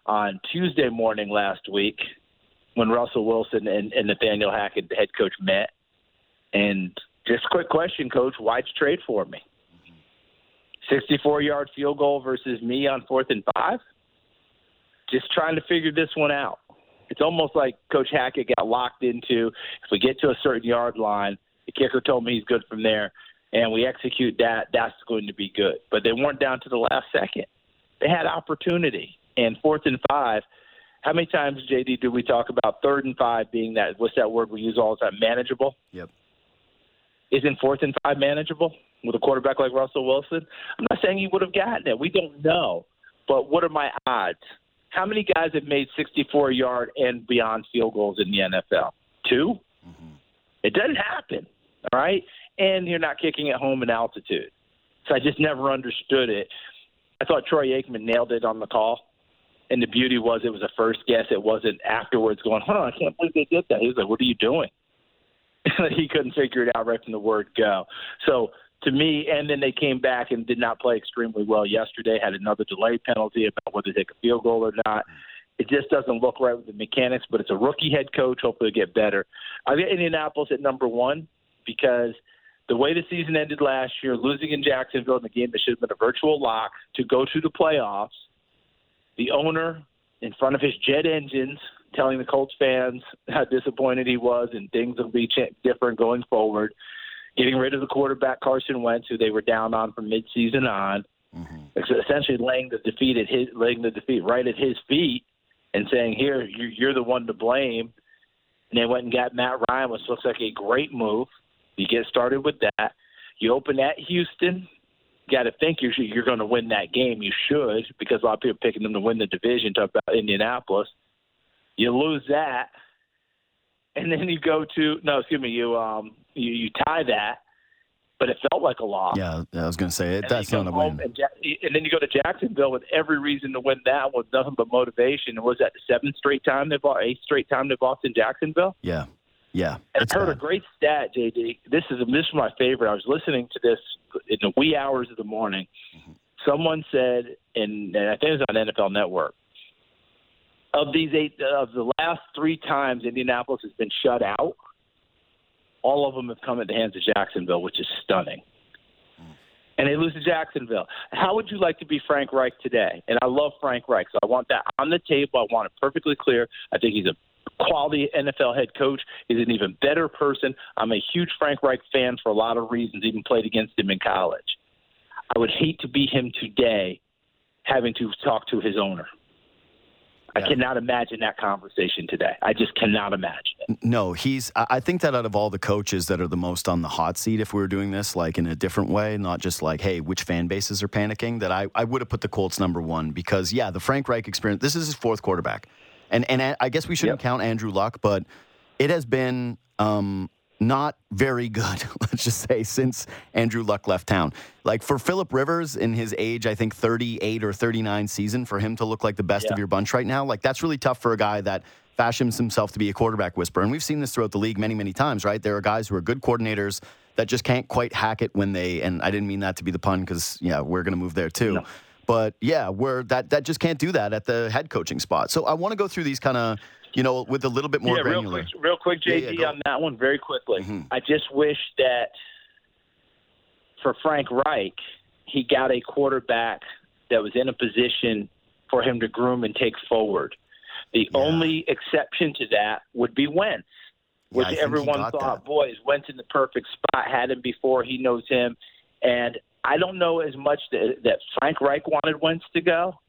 Speaker 5: on Tuesday morning last week when Russell Wilson and, and Nathaniel Hackett, the head coach, met. And just a quick question, Coach, why'd you trade for me? 64 yard field goal versus me on fourth and five? Just trying to figure this one out. It's almost like Coach Hackett got locked into if we get to a certain yard line, the kicker told me he's good from there, and we execute that, that's going to be good. But they weren't down to the last second. They had opportunity. And fourth and five, how many times, JD, do we talk about third and five being that, what's that word we use all the time, manageable?
Speaker 1: Yep.
Speaker 5: Isn't fourth and five manageable with a quarterback like Russell Wilson? I'm not saying he would have gotten it. We don't know. But what are my odds? How many guys have made 64 yard and beyond field goals in the NFL? 2 mm-hmm. It doesn't happen. All right. And you're not kicking at home in altitude. So I just never understood it. I thought Troy Aikman nailed it on the call. And the beauty was it was a first guess. It wasn't afterwards going, hold on, I can't believe they did that. He was like, what are you doing? he couldn't figure it out right from the word go. So to me, and then they came back and did not play extremely well yesterday. Had another delay penalty about whether to take a field goal or not. It just doesn't look right with the mechanics, but it's a rookie head coach. Hopefully, it'll get better. I get Indianapolis at number one because the way the season ended last year, losing in Jacksonville in the game that should have been a virtual lock to go to the playoffs, the owner in front of his jet engines telling the Colts fans how disappointed he was and things will be different going forward, getting rid of the quarterback Carson Wentz, who they were down on from midseason on, mm-hmm. essentially laying the defeat at his laying the defeat right at his feet and saying, "Here, you're, you're the one to blame." And they went and got Matt Ryan, which looks like a great move. You get started with that. You open at Houston. You Got to think you're you're going to win that game. You should because a lot of people are picking them to win the division. Talk about Indianapolis. You lose that, and then you go to no, excuse me. You um you, you tie that, but it felt like a loss.
Speaker 1: Yeah, I was going to say it. That's not a win.
Speaker 5: And, and, then you go to Jacksonville with every reason to win that with nothing but motivation. And was that the seventh straight time they've lost, eighth straight time they've lost in Jacksonville?
Speaker 1: Yeah, yeah.
Speaker 5: And I heard bad. a great stat, JD. This is this is my favorite. I was listening to this in the wee hours of the morning. Mm-hmm. Someone said, and, and I think it was on NFL Network. Of these eight, of the last three times Indianapolis has been shut out, all of them have come at the hands of Jacksonville, which is stunning. And they lose to Jacksonville. How would you like to be Frank Reich today? And I love Frank Reich, so I want that on the table. I want it perfectly clear. I think he's a quality NFL head coach. He's an even better person. I'm a huge Frank Reich fan for a lot of reasons, even played against him in college. I would hate to be him today having to talk to his owner. I cannot imagine that conversation today. I just cannot imagine it.
Speaker 1: No, he's. I think that out of all the coaches that are the most on the hot seat, if we were doing this like in a different way, not just like, hey, which fan bases are panicking, that I, I would have put the Colts number one because, yeah, the Frank Reich experience, this is his fourth quarterback. And, and I guess we shouldn't yep. count Andrew Luck, but it has been um, not very good, let's just say, since Andrew Luck left town. Like for Philip Rivers in his age, I think 38 or 39 season, for him to look like the best yeah. of your bunch right now, like that's really tough for a guy that fashions himself to be a quarterback whisperer. And we've seen this throughout the league many, many times, right? There are guys who are good coordinators that just can't quite hack it when they, and I didn't mean that to be the pun because, yeah, we're going to move there too. No. But yeah, we're that that just can't do that at the head coaching spot. So I want to go through these kind of you know, with a little bit more
Speaker 5: yeah,
Speaker 1: granular.
Speaker 5: Real quick, real quick JD, yeah, yeah, on that one, very quickly. Mm-hmm. I just wish that for Frank Reich, he got a quarterback that was in a position for him to groom and take forward. The yeah. only exception to that would be Wentz, which yeah, everyone thought, that. boy, is Wentz in the perfect spot, had him before, he knows him. And I don't know as much that, that Frank Reich wanted Wentz to go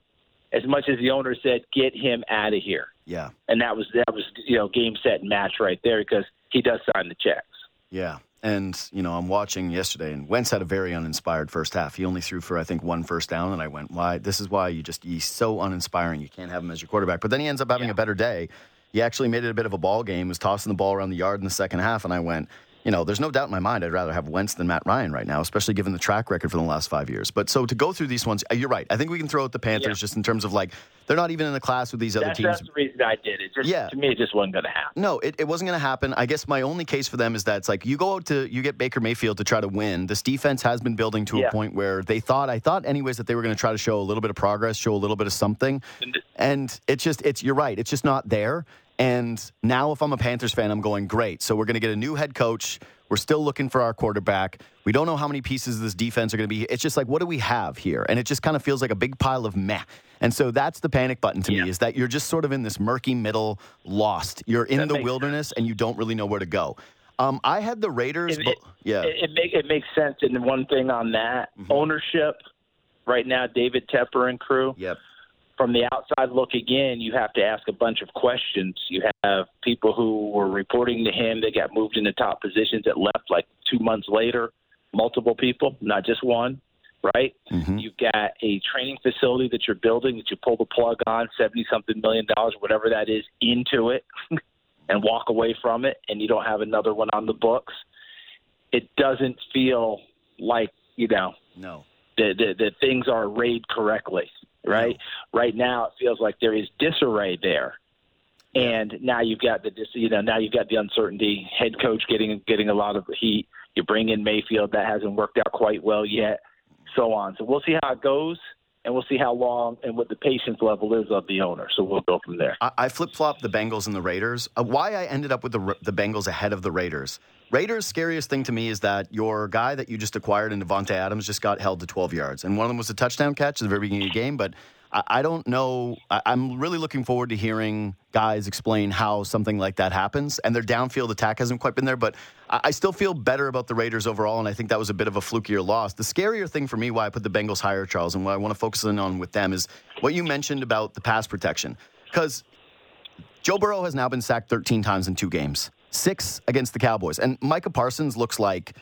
Speaker 5: as much as the owner said, get him out of here.
Speaker 1: Yeah.
Speaker 5: And that was that was you know game set and match right there because he does sign the checks.
Speaker 1: Yeah. And, you know, I'm watching yesterday, and Wentz had a very uninspired first half. He only threw for, I think, one first down, and I went, why? This is why you just, he's so uninspiring. You can't have him as your quarterback. But then he ends up having yeah. a better day. He actually made it a bit of a ball game, was tossing the ball around the yard in the second half, and I went, you know, there's no doubt in my mind I'd rather have Wentz than Matt Ryan right now, especially given the track record for the last five years. But so to go through these ones, uh, you're right. I think we can throw out the Panthers yeah. just in terms of like they're not even in the class with these other
Speaker 5: that's,
Speaker 1: teams.
Speaker 5: That's the reason I did it. Just, yeah. To me, it just wasn't going to happen.
Speaker 1: No, it, it wasn't going to happen. I guess my only case for them is that it's like you go out to you get Baker Mayfield to try to win. This defense has been building to yeah. a point where they thought I thought anyways that they were going to try to show a little bit of progress, show a little bit of something, and it's just it's you're right. It's just not there. And now, if I'm a Panthers fan, I'm going, great. So we're going to get a new head coach. We're still looking for our quarterback. We don't know how many pieces of this defense are going to be. It's just like, what do we have here? And it just kind of feels like a big pile of meh. And so that's the panic button to yeah. me is that you're just sort of in this murky middle, lost. You're in that the wilderness sense. and you don't really know where to go. Um, I had the Raiders.
Speaker 5: It,
Speaker 1: but, yeah,
Speaker 5: it, it, make, it makes sense. And one thing on that mm-hmm. ownership right now, David Tepper and crew.
Speaker 1: Yep
Speaker 5: from the outside looking in, you have to ask a bunch of questions. You have people who were reporting to him that got moved into top positions that left like two months later, multiple people, not just one, right? Mm-hmm. You've got a training facility that you're building that you pull the plug on, 70 something million dollars, whatever that is, into it and walk away from it, and you don't have another one on the books. It doesn't feel like, you know,
Speaker 1: no.
Speaker 5: The, the, the things are arrayed correctly right? Right now, it feels like there is disarray there, and now you've got the you know now you've got the uncertainty. Head coach getting getting a lot of heat. You bring in Mayfield that hasn't worked out quite well yet, so on. So we'll see how it goes. and we'll see how long and what the patience level is of the owner. So we'll go from there.
Speaker 1: I, I flip flop the Bengals and the Raiders. Uh, why I ended up with the the Bengals ahead of the Raiders. Raiders' scariest thing to me is that your guy that you just acquired in Davante Adams just got held to 12 yards, and one of them was a touchdown catch at the very beginning of the game, but. I don't know. I'm really looking forward to hearing guys explain how something like that happens. And their downfield attack hasn't quite been there, but I still feel better about the Raiders overall. And I think that was a bit of a flukier loss. The scarier thing for me, why I put the Bengals higher, Charles, and what I want to focus in on with them is what you mentioned about the pass protection. Because Joe Burrow has now been sacked 13 times in two games, six against the Cowboys. And Micah Parsons looks like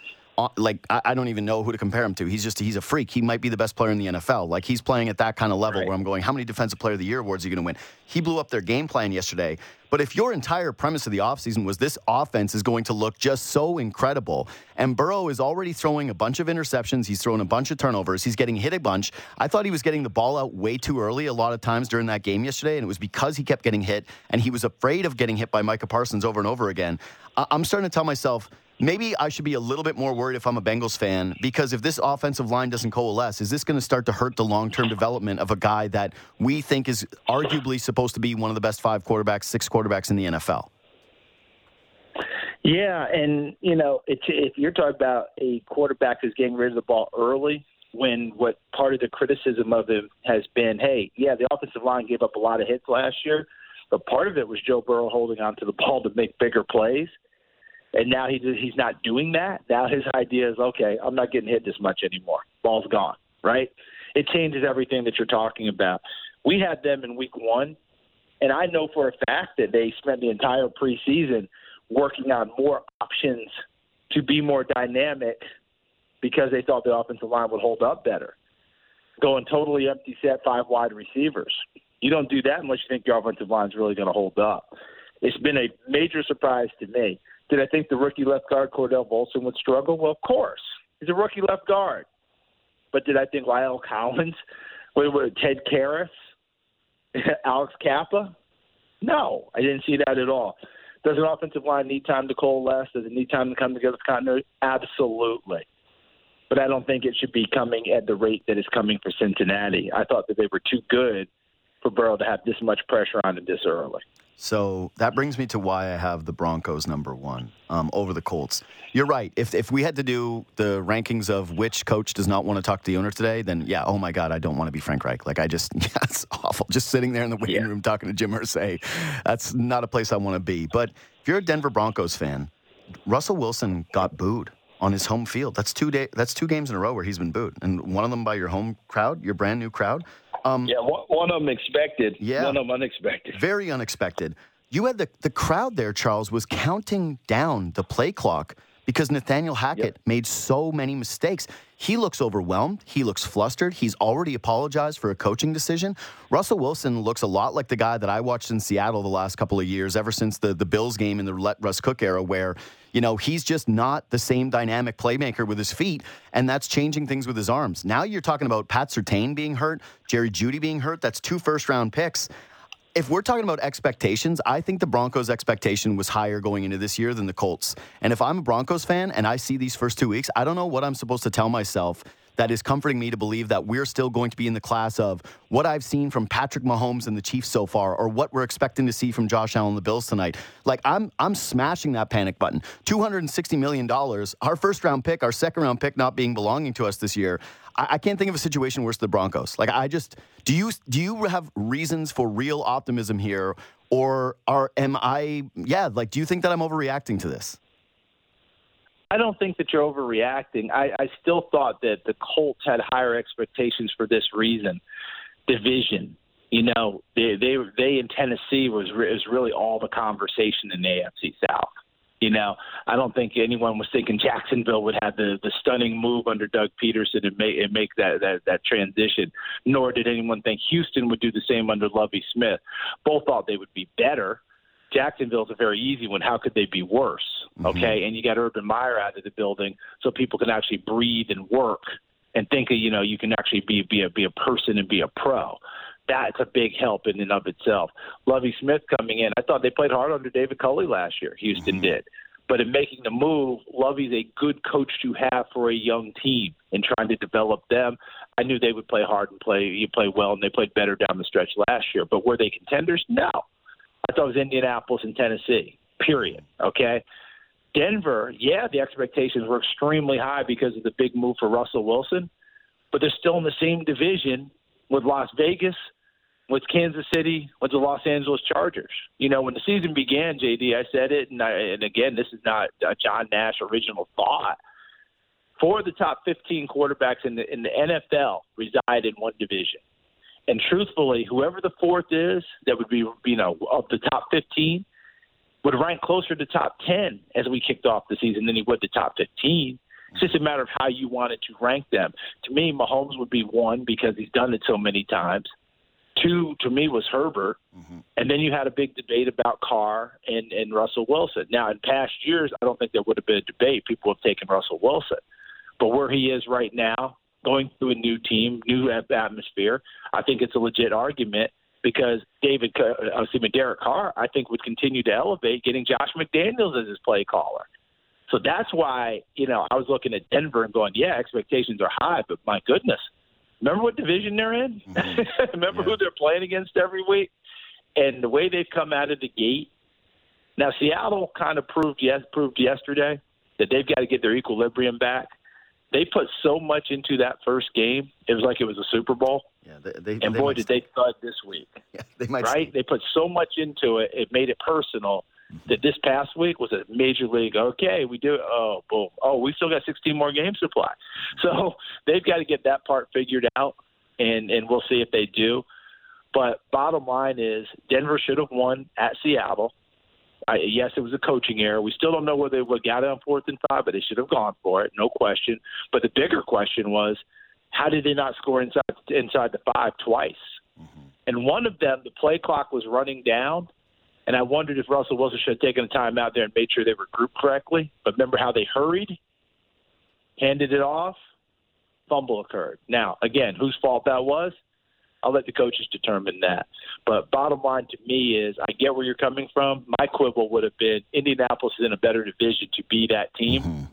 Speaker 1: like I, don't even know who to compare him to. He's just he's a freak. He might be the best player in the NFL. Like he's playing at that kind of level right. where I'm going, how many defensive player of the year awards are you going to win? He blew up their game plan yesterday. But if your entire premise of the offseason was this offense is going to look just so incredible, and Burrow is already throwing a bunch of interceptions, he's throwing a bunch of turnovers, he's getting hit a bunch. I thought he was getting the ball out way too early a lot of times during that game yesterday, and it was because he kept getting hit and he was afraid of getting hit by Micah Parsons over and over again. I'm starting to tell myself maybe I should be a little bit more worried if I'm a Bengals fan because if this offensive line doesn't coalesce, is this going to start to hurt the long term development of a guy that we think is arguably supposed to be one of the best five quarterbacks, six quarterbacks in the NFL?
Speaker 5: Yeah, and you know, it's, if you're talking about a quarterback who's getting rid of the ball early, when what part of the criticism of him has been, hey, yeah, the offensive line gave up a lot of hits last year, but part of it was Joe Burrow holding on to the ball to make bigger plays and now he's he's not doing that. Now his idea is okay. I'm not getting hit this much anymore. Ball's gone. Right? It changes everything that you're talking about. We had them in week one, and I know for a fact that they spent the entire preseason working on more options to be more dynamic because they thought the offensive line would hold up better. Going totally empty set, five wide receivers. You don't do that unless you think your offensive line is really going to hold up. It's been a major surprise to me. Did I think the rookie left guard Cordell Volson would struggle? Well, of course. He's a rookie left guard. But did I think La'el Collins, Ted Karras, Alex Cappa? No, I didn't see that at all. Does an offensive line need time to coalesce? Does it need time to come together for continuity? Absolutely. But I don't think it should be coming at the rate that it's coming for Cincinnati. I thought that they were too good for Burrow to have this much pressure on him this early.
Speaker 1: So that brings me to why I have the Broncos number one um, over the Colts. You're right. If if we had to do the rankings of which coach does not want to talk to the owner today, then yeah, oh my God, I don't want to be Frank Reich. Like I just, yeah, it's awful. Just sitting there in the waiting yeah. room talking to Jim Irsay, that's not a place I want to be. But if you're a Denver Broncos fan, Russell Wilson got booed on his home field. That's two day. That's two games in a row where he's been booed, and one of them by your home crowd, your brand new crowd.
Speaker 5: Um, yeah, one, one, of them expected. Yeah, one of them unexpected.
Speaker 1: Very unexpected. You had the the crowd there, Charles, was counting down the play clock because Nathaniel Hackett yep. made so many mistakes. He looks overwhelmed. He looks flustered. He's already apologized for a coaching decision. Russell Wilson looks a lot like the guy that I watched in Seattle the last couple of years, ever since the, the Bills game in the let Russ Cook era, where, you know, he's just not the same dynamic playmaker with his feet, and that's changing things with his arms. Now you're talking about Pat Surtain being hurt, Jerry Jeudy being hurt. That's two first round picks if we're talking about expectations, I think the Broncos' expectation was higher going into this year than the Colts. And if I'm a Broncos fan and I see these first two weeks, I don't know what I'm supposed to tell myself that is comforting me to believe that we're still going to be in the class of what I've seen from Patrick Mahomes and the Chiefs so far, or what we're expecting to see from Josh Allen and the Bills tonight. Like I'm I'm smashing that panic button. Two hundred and sixty million dollars, our first round pick, our second round pick not being belonging to us this year. I, I can't think of a situation worse than the Broncos. Like I just do you do you have reasons for real optimism here, or are am I yeah like do you think that I'm overreacting to this?
Speaker 5: I don't think that you're overreacting. I, I still thought that the Colts had higher expectations for this reason. Division, you know, they they they in Tennessee was is really all the conversation in the AFC South. You know, I don't think anyone was thinking Jacksonville would have the the stunning move under Doug Pederson and make and make that that that transition. Nor did anyone think Houston would do the same under Lovie Smith. Both thought they would be better. Jacksonville's a very easy one. How could they be worse? Mm-hmm. Okay, mm-hmm. and you got Urban Meyer out of the building, so people can actually breathe and work and think of you know you can actually be be a be a person and be a pro. That's a big help in and of itself. Lovie Smith coming in, I thought they played hard under David Culley last year. Houston mm-hmm. did. But in making the move, Lovie's a good coach to have for a young team and trying to develop them. I knew they would play hard and play you play well, and they played better down the stretch last year. But were they contenders? No. I thought it was Indianapolis and Tennessee. Period. Okay. Denver, yeah, the expectations were extremely high because of the big move for Russell Wilson, but they're still in the same division with Las Vegas, with Kansas City, with the Los Angeles Chargers. You know, when the season began, JD, I said it, and, I, and again, this is not a John Nash original thought. Four of the top 15 quarterbacks in the in the NFL reside in one division, and truthfully, whoever the fourth is, that would be you know of the top 15 would rank closer to top 10 as we kicked off the season than he would the top 15. It's just a matter of how you wanted to rank them. To me, Mahomes would be one because he's done it so many times. Two, to me, was Herbert. Mm-hmm. And then you had a big debate about Carr and, and Russell Wilson. Now, in past years, I don't think there would have been a debate. People have taken Russell Wilson. But where he is right now, going through a new team, new atmosphere, I think it's a legit argument because David, uh, excuse me, Derek Carr, I think would continue to elevate, getting Josh McDaniels as his play caller. So that's why you know I was looking at Denver and going, yeah, expectations are high, but my goodness, remember what division they're in? Mm-hmm. remember yeah. who they're playing against every week, and the way they've come out of the gate. Now Seattle kind of proved yes proved yesterday that they've got to get their equilibrium back. They put so much into that first game; it was like it was a Super Bowl.
Speaker 1: Yeah, they, they,
Speaker 5: and
Speaker 1: they
Speaker 5: boy, did they thud this week.
Speaker 1: Yeah, they might.
Speaker 5: Right? They put so much into it; it made it personal. Mm-hmm. That this past week was a major league. Okay, we do. Oh, boom. Oh, we still got 16 more games to play. So they've got to get that part figured out, and and we'll see if they do. But bottom line is, Denver should have won at Seattle. I, yes, it was a coaching error. We still don't know whether they would got it on fourth and five, but they should have gone for it, no question. But the bigger question was, how did they not score inside inside the five twice? Mm-hmm. And one of them, the play clock was running down, and I wondered if Russell Wilson should have taken a time out there and made sure they were grouped correctly. But remember how they hurried, handed it off, fumble occurred. Now, again, whose fault that was? I'll let the coaches determine that. But bottom line to me is, I get where you're coming from. My quibble would have been Indianapolis is in a better division to be that team. Mm-hmm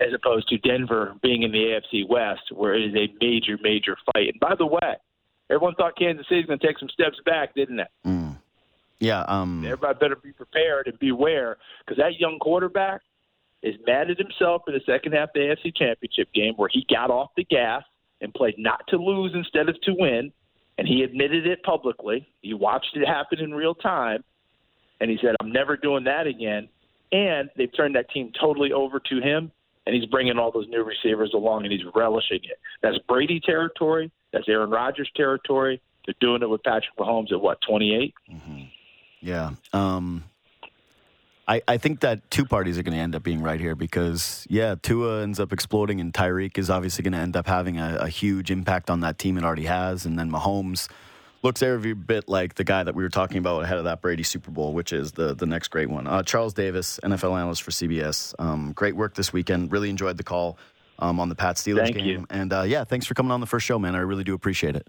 Speaker 5: as opposed to Denver being in the AFC West, where it is a major, major fight. And by the way, everyone thought Kansas City was going to take some steps back, didn't it?
Speaker 1: Mm. Yeah. Um,
Speaker 5: Everybody better be prepared and beware because that young quarterback is mad at himself for the second half of the AFC Championship game where he got off the gas and played not to lose instead of to win. And he admitted it publicly. He watched it happen in real time. And he said, I'm never doing that again. And they've turned that team totally over to him and he's bringing all those new receivers along and he's relishing it. That's Brady territory. That's Aaron Rodgers territory. They're doing it with Patrick Mahomes at what 28.
Speaker 1: Mm-hmm. Yeah. Um, I, I think that two parties are going to end up being right here because, yeah, Tua ends up exploding, and Tyreek is obviously going to end up having a, a huge impact on that team it already has. And then Mahomes looks every bit like the guy that we were talking about ahead of that Brady Super Bowl, which is the the next great one. Uh, Charles Davis, NFL analyst for CBS. Um, great work this weekend. Really enjoyed the call um, on the Pat Steelers
Speaker 5: Thank
Speaker 1: game.
Speaker 5: You.
Speaker 1: And uh, yeah, thanks for coming on the first show, man. I really do appreciate it.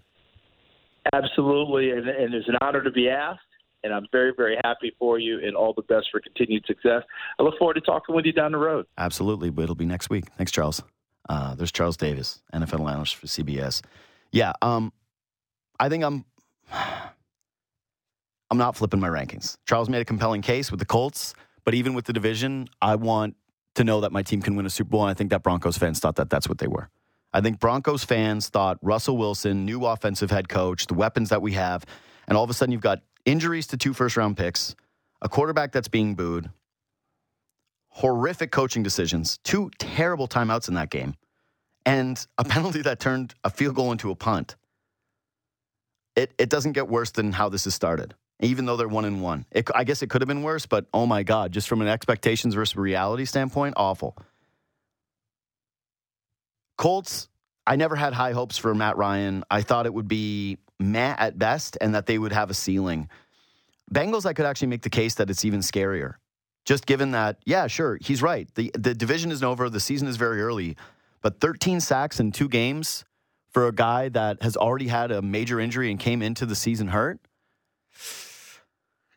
Speaker 5: Absolutely, and, and it's an honor to be asked. And I'm very, very happy for you, and all the best for continued success. I look forward to talking with you down the road.
Speaker 1: Absolutely, but it'll be next week. Thanks, Charles. Uh, there's Charles Davis, NFL analyst for CBS. Yeah, um, I think I'm I'm not flipping my rankings. Charles made a compelling case with the Colts, but even with the division, I want to know that my team can win a Super Bowl. And I think that Broncos fans thought that that's what they were. I think Broncos fans thought Russell Wilson, new offensive head coach, the weapons that we have, and all of a sudden you've got injuries to two first round picks, a quarterback that's being booed, horrific coaching decisions, two terrible timeouts in that game, and a penalty that turned a field goal into a punt it, it doesn't get worse than how this has started, even though they're one and one. It, I guess it could have been worse, but oh my God, just from an expectations versus reality standpoint, awful. Colts, I never had high hopes for Matt Ryan. I thought it would be Matt at best and that they would have a ceiling. Bengals, I could actually make the case that it's even scarier. Just given that, yeah, sure, he's right. The, the division isn't over, the season is very early, but 13 sacks in two games for a guy that has already had a major injury and came into the season hurt.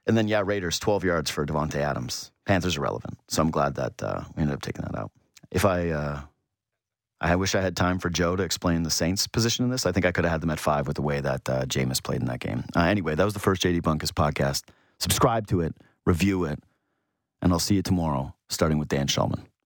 Speaker 1: And then, yeah, Raiders, 12 yards for Davante Adams. Panthers are relevant. So I'm glad that uh, we ended up taking that out. If I, uh, I wish I had time for Joe to explain the Saints' position in this. I think I could have had them at five with the way that uh, Jameis played in that game. Uh, anyway, that was the first JD Bunkis podcast. Subscribe to it, review it, and I'll see you tomorrow, starting with Dan Shulman.